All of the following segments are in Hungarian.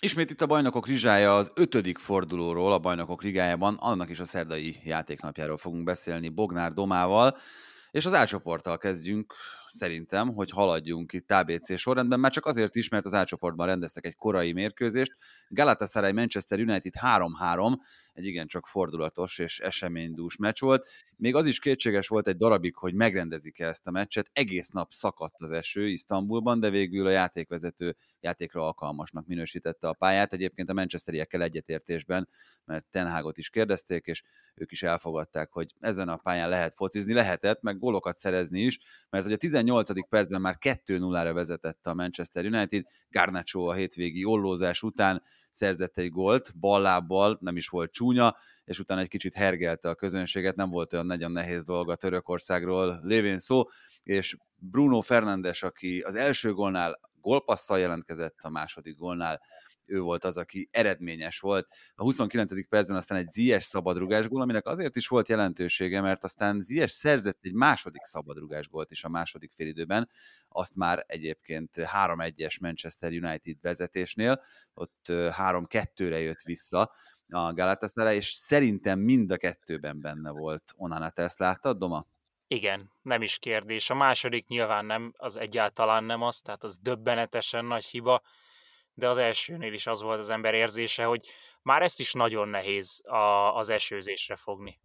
Ismét itt a Bajnokok Rizsája az ötödik fordulóról a Bajnokok Ligájában, annak is a szerdai játéknapjáról fogunk beszélni Bognár Domával, és az álcsoporttal kezdjünk, szerintem, hogy haladjunk itt ABC sorrendben, már csak azért is, mert az álcsoportban rendeztek egy korai mérkőzést. Galatasaray Manchester United 3-3, egy igencsak fordulatos és eseménydús meccs volt. Még az is kétséges volt egy darabig, hogy megrendezik-e ezt a meccset. Egész nap szakadt az eső Isztambulban, de végül a játékvezető játékra alkalmasnak minősítette a pályát. Egyébként a manchesteriekkel egyetértésben, mert Tenhágot is kérdezték, és ők is elfogadták, hogy ezen a pályán lehet focizni, lehetett, meg gólokat szerezni is, mert hogy a 18. percben már 2-0-ra vezetett a Manchester United, Garnacho a hétvégi ollózás után szerzett egy gólt, ballábbal, nem is volt csúnya, és utána egy kicsit hergelte a közönséget, nem volt olyan nagyon nehéz dolga Törökországról lévén szó, és Bruno Fernandes, aki az első gólnál gólpasszal jelentkezett, a második gólnál ő volt az, aki eredményes volt. A 29. percben aztán egy Zies szabadrugás gól, aminek azért is volt jelentősége, mert aztán Zies szerzett egy második szabadrugás gólt is a második félidőben, azt már egyébként 3-1-es Manchester United vezetésnél, ott 3-2-re jött vissza a Galatasaray, és szerintem mind a kettőben benne volt Onana, te ezt láttad, Doma? Igen, nem is kérdés. A második nyilván nem, az egyáltalán nem az, tehát az döbbenetesen nagy hiba de az elsőnél is az volt az ember érzése, hogy már ezt is nagyon nehéz a, az esőzésre fogni.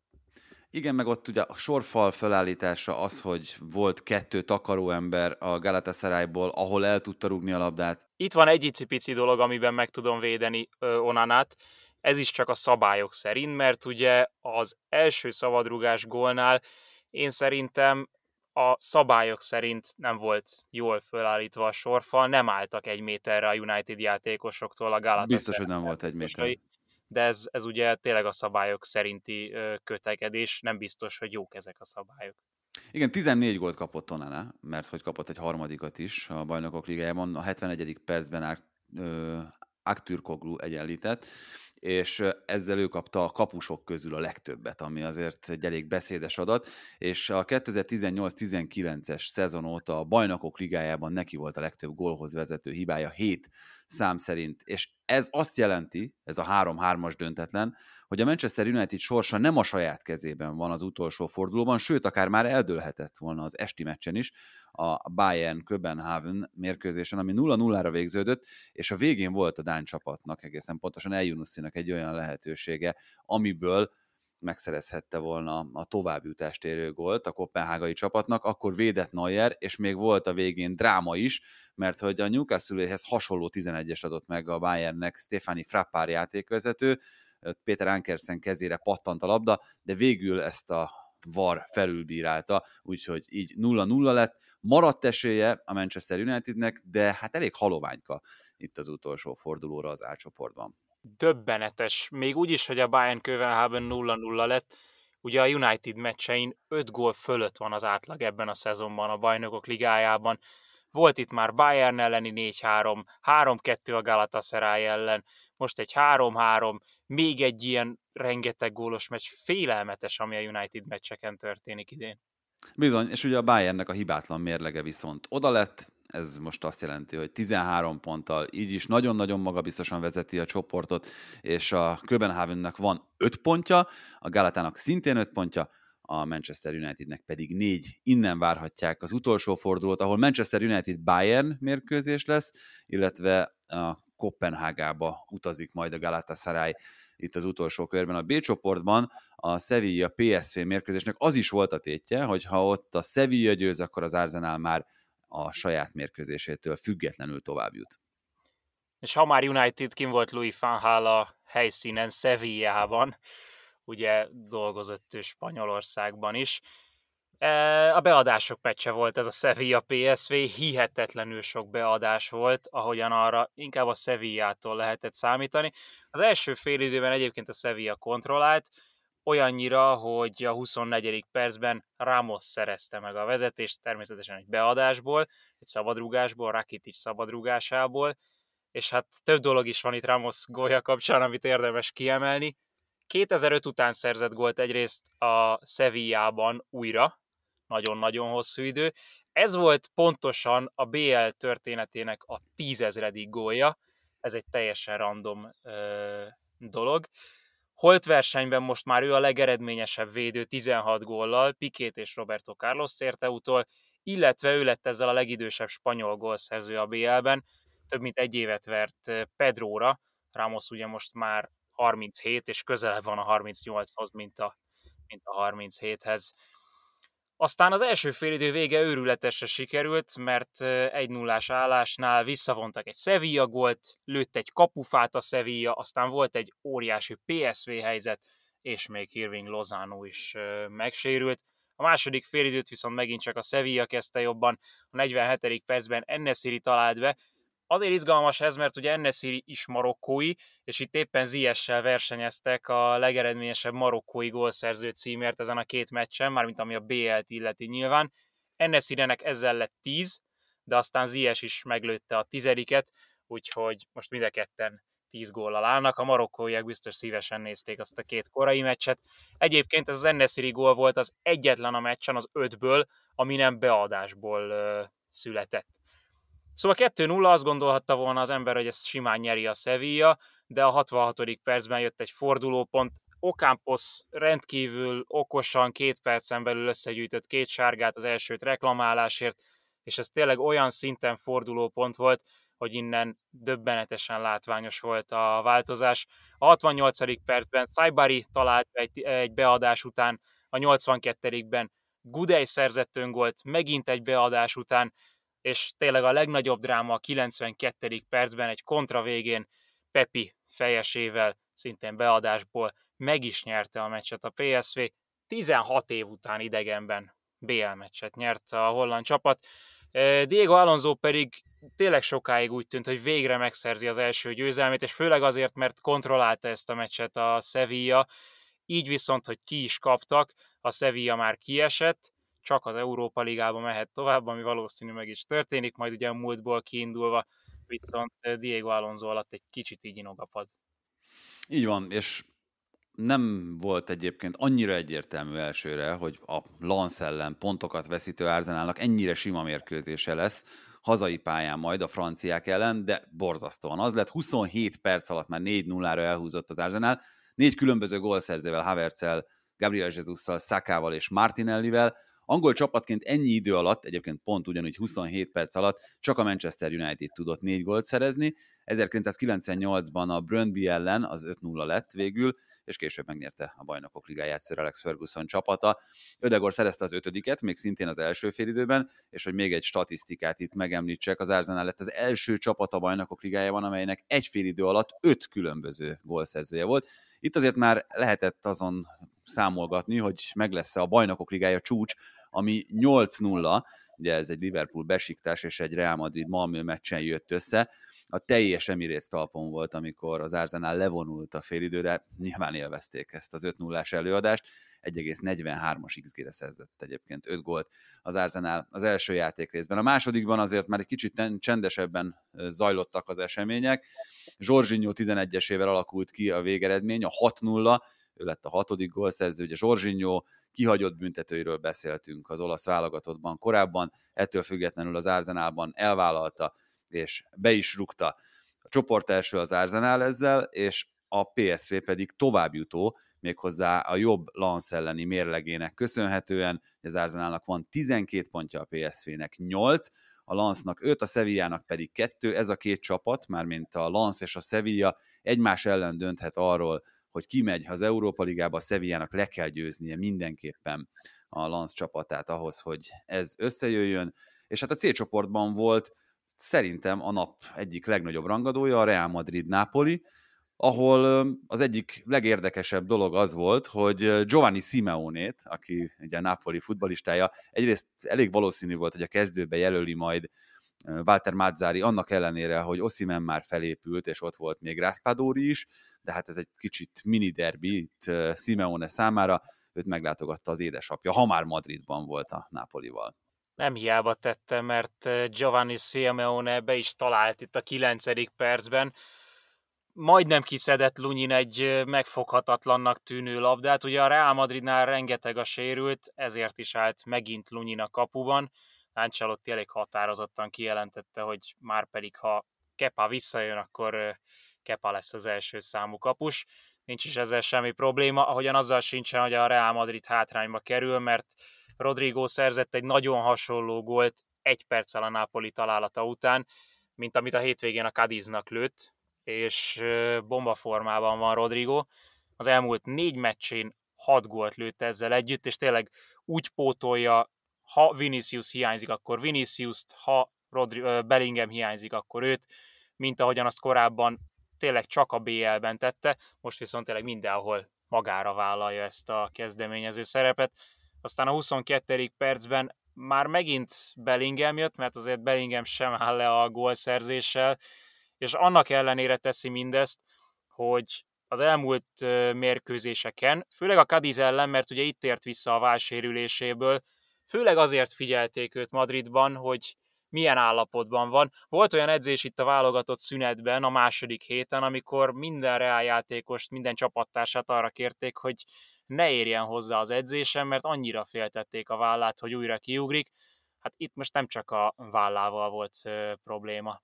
Igen, meg ott ugye a sorfal felállítása az, hogy volt kettő takaróember a Galatasarayból, ahol el tudta rúgni a labdát. Itt van egy icipici dolog, amiben meg tudom védeni ö, Onanát. Ez is csak a szabályok szerint, mert ugye az első szabadrugás gólnál én szerintem a szabályok szerint nem volt jól fölállítva a sorfal, nem álltak egy méterre a United játékosoktól a Galatasaray. Biztos, hogy nem volt egy méter. De ez, ez ugye tényleg a szabályok szerinti kötekedés, nem biztos, hogy jók ezek a szabályok. Igen, 14 gólt kapott Onana, mert hogy kapott egy harmadikat is a bajnokok ligájában. A 71. percben Aktürkoglu egyenlített, és ezzel ő kapta a kapusok közül a legtöbbet, ami azért egy elég beszédes adat, és a 2018-19-es szezon óta a bajnokok ligájában neki volt a legtöbb gólhoz vezető hibája, 7 szám szerint, és ez azt jelenti, ez a 3-3-as döntetlen, hogy a Manchester United sorsa nem a saját kezében van az utolsó fordulóban, sőt, akár már eldőlhetett volna az esti meccsen is, a Bayern Köbenhaven mérkőzésen, ami 0-0-ra végződött, és a végén volt a Dán csapatnak, egészen pontosan Eljunusszinak egy olyan lehetősége, amiből megszerezhette volna a továbbjutást érő gólt a kopenhágai csapatnak, akkor védett Neuer, és még volt a végén dráma is, mert hogy a Newcastle-hez hasonló 11-es adott meg a Bayernnek Stefani Frappár játékvezető, Péter Ankersen kezére pattant a labda, de végül ezt a VAR felülbírálta, úgyhogy így 0-0 lett. Maradt esélye a Manchester Unitednek, de hát elég haloványka itt az utolsó fordulóra az álcsoportban döbbenetes. Még úgy is, hogy a Bayern Kövenhában 0-0 lett, ugye a United meccsein 5 gól fölött van az átlag ebben a szezonban a bajnokok ligájában. Volt itt már Bayern elleni 4-3, 3-2 a Galatasaray ellen, most egy 3-3, még egy ilyen rengeteg gólos meccs, félelmetes, ami a United meccseken történik idén. Bizony, és ugye a Bayernnek a hibátlan mérlege viszont oda lett, ez most azt jelenti, hogy 13 ponttal így is nagyon-nagyon magabiztosan vezeti a csoportot, és a Köbenhavennek van 5 pontja, a Galatának szintén 5 pontja, a Manchester Unitednek pedig négy. Innen várhatják az utolsó fordulót, ahol Manchester United Bayern mérkőzés lesz, illetve a Kopenhágába utazik majd a Galatasaray itt az utolsó körben. A B csoportban a Sevilla PSV mérkőzésnek az is volt a tétje, hogy ha ott a Sevilla győz, akkor az Arsenal már a saját mérkőzésétől függetlenül tovább jut. És ha már United kim volt Louis van Gaal a helyszínen, Sevillában, ugye dolgozott ő Spanyolországban is. E, a beadások pecse volt ez a Sevilla PSV, hihetetlenül sok beadás volt, ahogyan arra inkább a Sevillától lehetett számítani. Az első fél időben egyébként a Sevilla kontrollált, olyannyira, hogy a 24. percben Ramos szerezte meg a vezetést, természetesen egy beadásból, egy szabadrugásból, Rakitic szabadrugásából, és hát több dolog is van itt Ramos gólja kapcsán, amit érdemes kiemelni. 2005 után szerzett gólt egyrészt a Sevillában újra, nagyon-nagyon hosszú idő. Ez volt pontosan a BL történetének a tízezredik gólja, ez egy teljesen random ö, dolog. Holt versenyben most már ő a legeredményesebb védő 16 góllal, Pikét és Roberto Carlos Certeutól, illetve ő lett ezzel a legidősebb spanyol gólszerző a BL-ben, több mint egy évet vert Pedróra, Ramos ugye most már 37, és közelebb van a 38-hoz, mint a, mint a 37-hez. Aztán az első félidő vége őrületesre sikerült, mert egy nullás állásnál visszavontak egy Sevilla gólt, lőtt egy kapufát a Sevilla, aztán volt egy óriási PSV helyzet, és még Irving Lozano is megsérült. A második félidőt viszont megint csak a Sevilla kezdte jobban, a 47. percben Ennesiri talált be, Azért izgalmas ez, mert ugye Ennesiri is marokkói, és itt éppen Ziessel versenyeztek a legeredményesebb marokkói gólszerző címért ezen a két meccsen, mármint ami a BL-t illeti nyilván. Ennesirinek ezzel lett 10, de aztán Zies is meglőtte a tizediket, úgyhogy most mind a ketten 10 góllal állnak. A marokkóiak biztos szívesen nézték azt a két korai meccset. Egyébként ez az Ennesiri gól volt az egyetlen a meccsen az ötből, ami nem beadásból született. Szóval 2-0 azt gondolhatta volna az ember, hogy ezt simán nyeri a Sevilla, de a 66. percben jött egy fordulópont, Ocampos rendkívül okosan két percen belül összegyűjtött két sárgát az elsőt reklamálásért, és ez tényleg olyan szinten fordulópont volt, hogy innen döbbenetesen látványos volt a változás. A 68. percben Saibari talált egy, egy beadás után, a 82-ben Gudej szerzett öngolt, megint egy beadás után, és tényleg a legnagyobb dráma a 92. percben egy kontra végén Pepi fejesével, szintén beadásból meg is nyerte a meccset a PSV. 16 év után idegenben BL meccset nyert a holland csapat. Diego Alonso pedig tényleg sokáig úgy tűnt, hogy végre megszerzi az első győzelmét, és főleg azért, mert kontrollálta ezt a meccset a Sevilla, így viszont, hogy ki is kaptak, a Sevilla már kiesett, csak az Európa Ligába mehet tovább, ami valószínű meg is történik, majd ugye a múltból kiindulva, viszont eh, Diego Alonso alatt egy kicsit így inog a pad. Így van, és nem volt egyébként annyira egyértelmű elsőre, hogy a Lance ellen pontokat veszítő Arzenálnak ennyire sima mérkőzése lesz, hazai pályán majd a franciák ellen, de borzasztóan az lett. 27 perc alatt már 4-0-ra elhúzott az Arzenál, négy különböző gólszerzővel, Havertzel, Gabriel Jesus-szal, Szakával és Martinellivel, Angol csapatként ennyi idő alatt, egyébként pont ugyanúgy 27 perc alatt csak a Manchester United tudott négy gólt szerezni. 1998-ban a Brøndby ellen az 5-0 lett végül, és később megnyerte a bajnokok ligáját Sir Alex Ferguson csapata. Ödegor szerezte az ötödiket, még szintén az első félidőben, és hogy még egy statisztikát itt megemlítsek, az Arsenal lett az első csapat a bajnokok ligájában, amelynek egy félidő alatt öt különböző gólszerzője volt. Itt azért már lehetett azon számolgatni, hogy meg lesz-e a bajnokok ligája csúcs, ami 8-0, ugye ez egy Liverpool besiktás és egy Real Madrid Malmö meccsen jött össze, a teljes Emirates talpon volt, amikor az Arsenal levonult a félidőre, nyilván élvezték ezt az 5 0 előadást, 1,43-as XG-re szerzett egyébként 5 gólt az Arsenal az első játék részben. A másodikban azért már egy kicsit csendesebben zajlottak az események. Zsorzsinyó 11-esével alakult ki a végeredmény, a 6-0, ő lett a hatodik gólszerző, ugye Zsorzsinyó kihagyott büntetőiről beszéltünk az olasz válogatottban korábban, ettől függetlenül az Arzenálban elvállalta, és be is rúgta a csoport első az Arzenál ezzel, és a PSV pedig továbbjutó, méghozzá a jobb Lance elleni mérlegének köszönhetően, az Arzenálnak van 12 pontja, a PSV-nek 8, a Lance-nak 5, a Sevillának pedig 2, ez a két csapat, mármint a Lance és a Sevilla egymás ellen dönthet arról, hogy kimegy az Európa Ligába, a Sevillának le kell győznie mindenképpen a Lance csapatát ahhoz, hogy ez összejöjjön, és hát a C csoportban volt szerintem a nap egyik legnagyobb rangadója, a Real Madrid-Napoli, ahol az egyik legérdekesebb dolog az volt, hogy Giovanni Simeonét, aki ugye a Napoli futbalistája, egyrészt elég valószínű volt, hogy a kezdőbe jelöli majd Walter Mazzari annak ellenére, hogy Osimen már felépült, és ott volt még Raspadori is, de hát ez egy kicsit mini derbi itt Simeone számára, őt meglátogatta az édesapja, ha már Madridban volt a Napolival. Nem hiába tette, mert Giovanni Simeone be is talált itt a kilencedik percben, majdnem kiszedett Lunyin egy megfoghatatlannak tűnő labdát. Ugye a Real Madridnál rengeteg a sérült, ezért is állt megint Lunyin a kapuban. Ancelotti elég határozottan kijelentette, hogy már pedig ha Kepa visszajön, akkor Kepa lesz az első számú kapus. Nincs is ezzel semmi probléma, ahogyan azzal sincsen, hogy a Real Madrid hátrányba kerül, mert Rodrigo szerzett egy nagyon hasonló gólt egy perccel a Napoli találata után, mint amit a hétvégén a Cadiznak lőtt, és bomba formában van Rodrigo. Az elmúlt négy meccsén hat gólt lőtt ezzel együtt, és tényleg úgy pótolja, ha Vinicius hiányzik, akkor Vinicius-t, ha Rodri- Bellingham hiányzik, akkor őt, mint ahogyan azt korábban tényleg csak a BL-ben tette, most viszont tényleg mindenhol magára vállalja ezt a kezdeményező szerepet. Aztán a 22. percben már megint Bellingham jött, mert azért Bellingham sem áll le a gólszerzéssel, és annak ellenére teszi mindezt, hogy az elmúlt mérkőzéseken, főleg a Cadiz ellen, mert ugye itt ért vissza a válsérüléséből, főleg azért figyelték őt Madridban, hogy milyen állapotban van. Volt olyan edzés itt a válogatott szünetben a második héten, amikor minden reáljátékost, minden csapattársát arra kérték, hogy ne érjen hozzá az edzésen, mert annyira féltették a vállát, hogy újra kiugrik. Hát itt most nem csak a vállával volt probléma.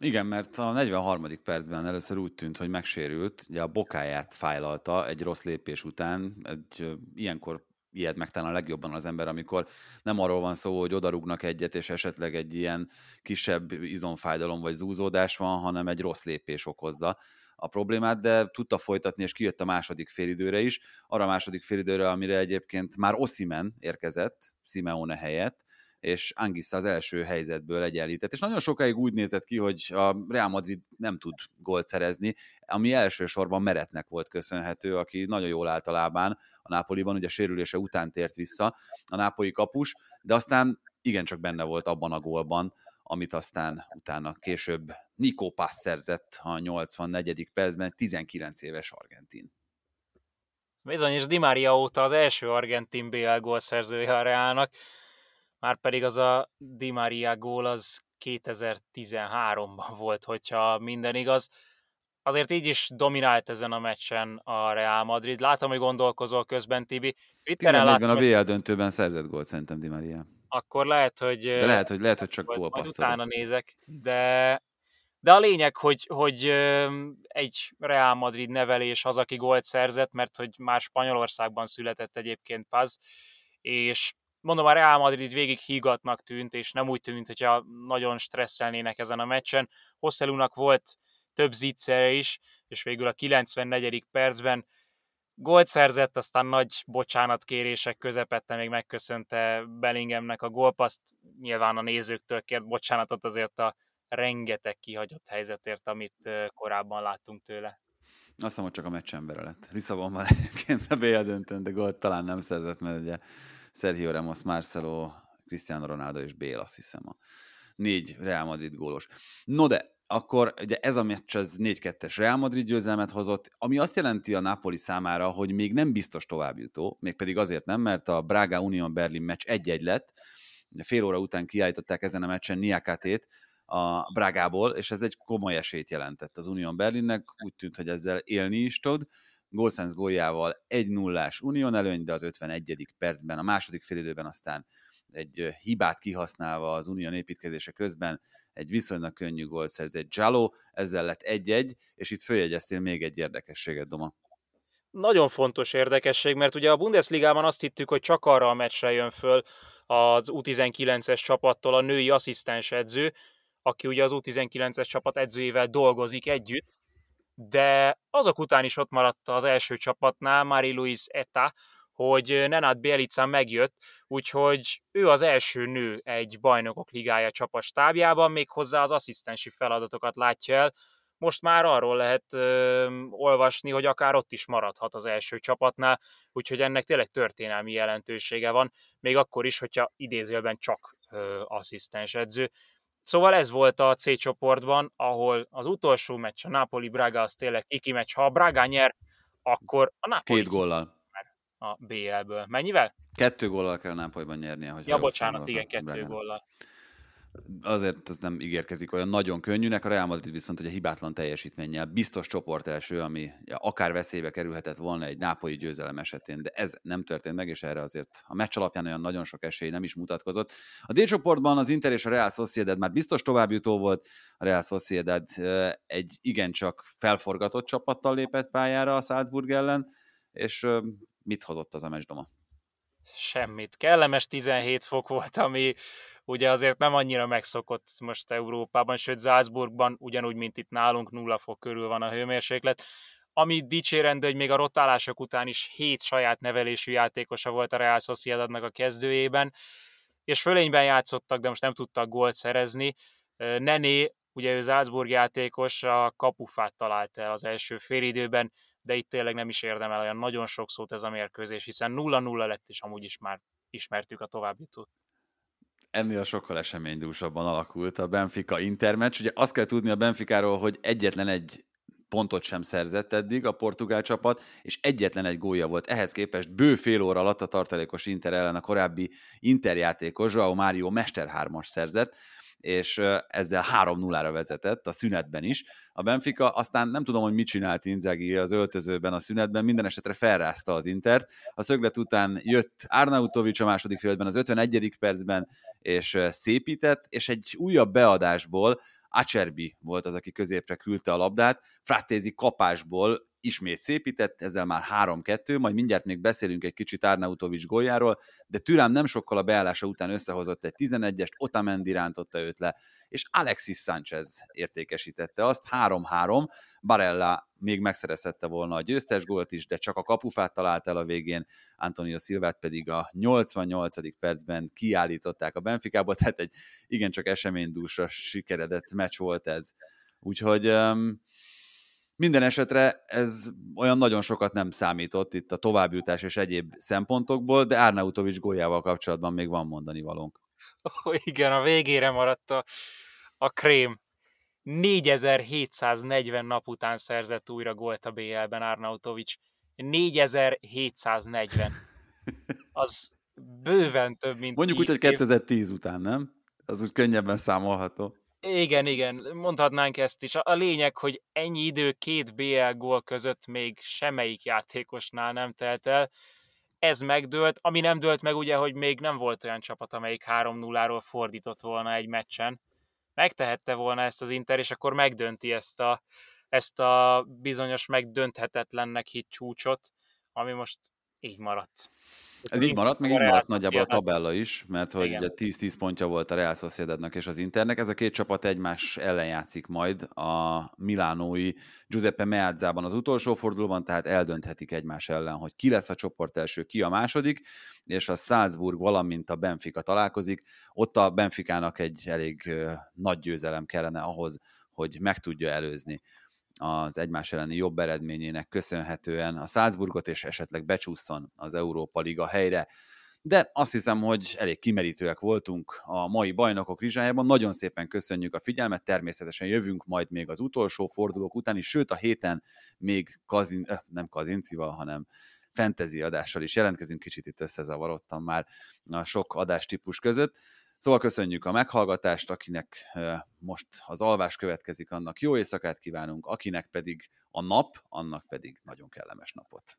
Igen, mert a 43. percben először úgy tűnt, hogy megsérült, ugye a bokáját fájlalta egy rossz lépés után, egy ilyenkor ijed meg talán a legjobban az ember, amikor nem arról van szó, hogy odarugnak egyet, és esetleg egy ilyen kisebb izomfájdalom vagy zúzódás van, hanem egy rossz lépés okozza a problémát, de tudta folytatni, és kijött a második félidőre is, arra a második félidőre, amire egyébként már Osimen érkezett, Simeone helyett, és Angis az első helyzetből egyenlített. És nagyon sokáig úgy nézett ki, hogy a Real Madrid nem tud gólt szerezni, ami elsősorban Meretnek volt köszönhető, aki nagyon jól állt a lábán a Nápoliban, ugye a sérülése után tért vissza a nápolyi kapus, de aztán igencsak benne volt abban a gólban, amit aztán utána később Nico Pass szerzett a 84. percben, 19 éves argentin. Bizony, és Di Maria óta az első argentin BL gólszerzője a Reálnak, már pedig az a Di Maria gól az 2013-ban volt, hogyha minden igaz. Azért így is dominált ezen a meccsen a Real Madrid. Látom, hogy gondolkozol közben, Tibi. 14-ben a VL döntőben szerzett gólt szerintem Di Maria. Akkor lehet, hogy... De lehet, hogy, lehet, hogy csak gólpasztolod. Utána nézek, de, de a lényeg, hogy, hogy egy Real Madrid nevelés az, aki gólt szerzett, mert hogy már Spanyolországban született egyébként Paz, és mondom, a Real Madrid végig hígatnak tűnt, és nem úgy tűnt, hogyha nagyon stresszelnének ezen a meccsen. Hosselúnak volt több zicsere is, és végül a 94. percben gólt szerzett, aztán nagy bocsánatkérések közepette még megköszönte Bellinghamnek a gólpaszt. Nyilván a nézőktől kért bocsánatot azért a rengeteg kihagyott helyzetért, amit korábban láttunk tőle. Azt hiszem, hogy csak a meccsembere lett. Lisszabonban egyébként a BL döntőn, de gólt talán nem szerzett, mert ugye Sergio Ramos, Marcelo, Cristiano Ronaldo és Bale, azt hiszem a négy Real Madrid gólos. No de, akkor ugye ez a meccs az 4-2-es Real Madrid győzelmet hozott, ami azt jelenti a Napoli számára, hogy még nem biztos továbbjutó, mégpedig azért nem, mert a Braga Union Berlin meccs 1-1 lett, fél óra után kiállították ezen a meccsen Niakatét a Bragából, és ez egy komoly esélyt jelentett az Union Berlinnek, úgy tűnt, hogy ezzel élni is tud, Golsens góljával 1 0 Unión előny, de az 51. percben, a második félidőben aztán egy hibát kihasználva az Unión építkezése közben egy viszonylag könnyű gól szerzett Jaló, ezzel lett 1-1, és itt följegyeztél még egy érdekességet, Doma. Nagyon fontos érdekesség, mert ugye a Bundesligában azt hittük, hogy csak arra a meccsre jön föl az U19-es csapattól a női asszisztens edző, aki ugye az U19-es csapat edzőjével dolgozik együtt, de azok után is ott maradt az első csapatnál Mari Louise Eta, hogy Nenad Bielica megjött, úgyhogy ő az első nő egy bajnokok ligája csapastábjában, méghozzá az asszisztensi feladatokat látja el. Most már arról lehet ö, olvasni, hogy akár ott is maradhat az első csapatnál, úgyhogy ennek tényleg történelmi jelentősége van, még akkor is, hogyha idézőben csak asszisztens edző. Szóval ez volt a C csoportban, ahol az utolsó meccs, a Napoli-Braga, az tényleg kiki meccs. Ha a Braga nyer, akkor a Napoli Két góllal. A BL-ből. Mennyivel? Kettő góllal kell Napoliban nyernie. Hogy ja, bocsánat, igen, kettő góllal. Azért ez nem ígérkezik olyan nagyon könnyűnek, a Real Madrid viszont hogy a hibátlan teljesítménnyel biztos csoport első, ami akár veszélybe kerülhetett volna egy nápolyi győzelem esetén, de ez nem történt meg, és erre azért a meccs alapján olyan nagyon sok esély nem is mutatkozott. A D csoportban az Inter és a Real Sociedad már biztos továbbjutó volt, a Real Sociedad egy igencsak felforgatott csapattal lépett pályára a Salzburg ellen, és mit hozott az a meccs doma? Semmit. Kellemes 17 fok volt, ami ugye azért nem annyira megszokott most Európában, sőt Salzburgban ugyanúgy, mint itt nálunk, nulla fok körül van a hőmérséklet. Ami dicsérendő, hogy még a rotálások után is hét saját nevelésű játékosa volt a Real Sociedadnak a kezdőjében, és fölényben játszottak, de most nem tudtak gólt szerezni. Nené, ugye ő Salzburg játékos, a kapufát találta el az első félidőben, de itt tényleg nem is érdemel olyan nagyon sok szót ez a mérkőzés, hiszen 0-0 lett, és amúgy is már ismertük a továbbjutót ennél sokkal eseménydúsabban alakult a Benfica Intermatch. Ugye azt kell tudni a Benficáról, hogy egyetlen egy pontot sem szerzett eddig a portugál csapat, és egyetlen egy gólja volt. Ehhez képest bő fél óra alatt a tartalékos Inter ellen a korábbi Inter játékos Joao Mário Mester 3 szerzett, és ezzel 3-0-ra vezetett a szünetben is. A Benfica aztán nem tudom, hogy mit csinált Inzaghi az öltözőben a szünetben, minden esetre felrázta az Intert. A szöglet után jött Arnautovics a második félben az 51. percben, és szépített, és egy újabb beadásból Acerbi volt az, aki középre küldte a labdát, Frattézi kapásból ismét szépített, ezzel már 3-2, majd mindjárt még beszélünk egy kicsit Arnautovics góljáról, de Türám nem sokkal a beállása után összehozott egy 11-est, Otamendi rántotta őt le, és Alexis Sánchez értékesítette azt, 3-3, Barella még megszerezhette volna a győztes gólt is, de csak a kapufát talált el a végén, Antonio Silvát pedig a 88. percben kiállították a Benficából, tehát egy igencsak eseménydúsra sikeredett meccs volt ez. Úgyhogy um, minden esetre ez olyan nagyon sokat nem számított itt a továbbjutás és egyéb szempontokból, de Árnautovics góljával kapcsolatban még van mondani valónk. Oh, igen, a végére maradt a, a krém. 4740 nap után szerzett újra gólt a BL-ben Árnautovics. 4740. Az bőven több, mint Mondjuk úgy, hogy 2010 év. után, nem? Az úgy könnyebben számolható. Igen, igen, mondhatnánk ezt is. A lényeg, hogy ennyi idő két BL gól között még semmelyik játékosnál nem telt el. Ez megdőlt, ami nem dőlt meg ugye, hogy még nem volt olyan csapat, amelyik 3-0-ról fordított volna egy meccsen. Megtehette volna ezt az Inter, és akkor megdönti ezt a, ezt a bizonyos megdönthetetlennek hit csúcsot, ami most így maradt. Ez így maradt, meg így maradt nagyjából a tabella is, mert hogy ugye 10-10 pontja volt a Real Sociedadnak és az Internek. Ez a két csapat egymás ellen játszik majd a milánói Giuseppe Meazzában az utolsó fordulóban, tehát eldönthetik egymás ellen, hogy ki lesz a csoport első, ki a második, és a Salzburg, valamint a Benfica találkozik. Ott a Benficának egy elég nagy győzelem kellene ahhoz, hogy meg tudja előzni az egymás elleni jobb eredményének köszönhetően a Salzburgot, és esetleg becsúszson az Európa Liga helyre. De azt hiszem, hogy elég kimerítőek voltunk a mai bajnokok rizsájában. Nagyon szépen köszönjük a figyelmet, természetesen jövünk majd még az utolsó fordulók után is, sőt a héten még kazin, eh, nem kazincival, hanem fantasy adással is jelentkezünk, kicsit itt összezavarodtam már a sok adástípus között. Szóval köszönjük a meghallgatást, akinek most az alvás következik, annak jó éjszakát kívánunk, akinek pedig a nap, annak pedig nagyon kellemes napot.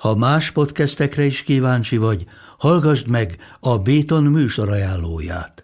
Ha más podcastekre is kíváncsi vagy, hallgassd meg a Béton műsor ajánlóját.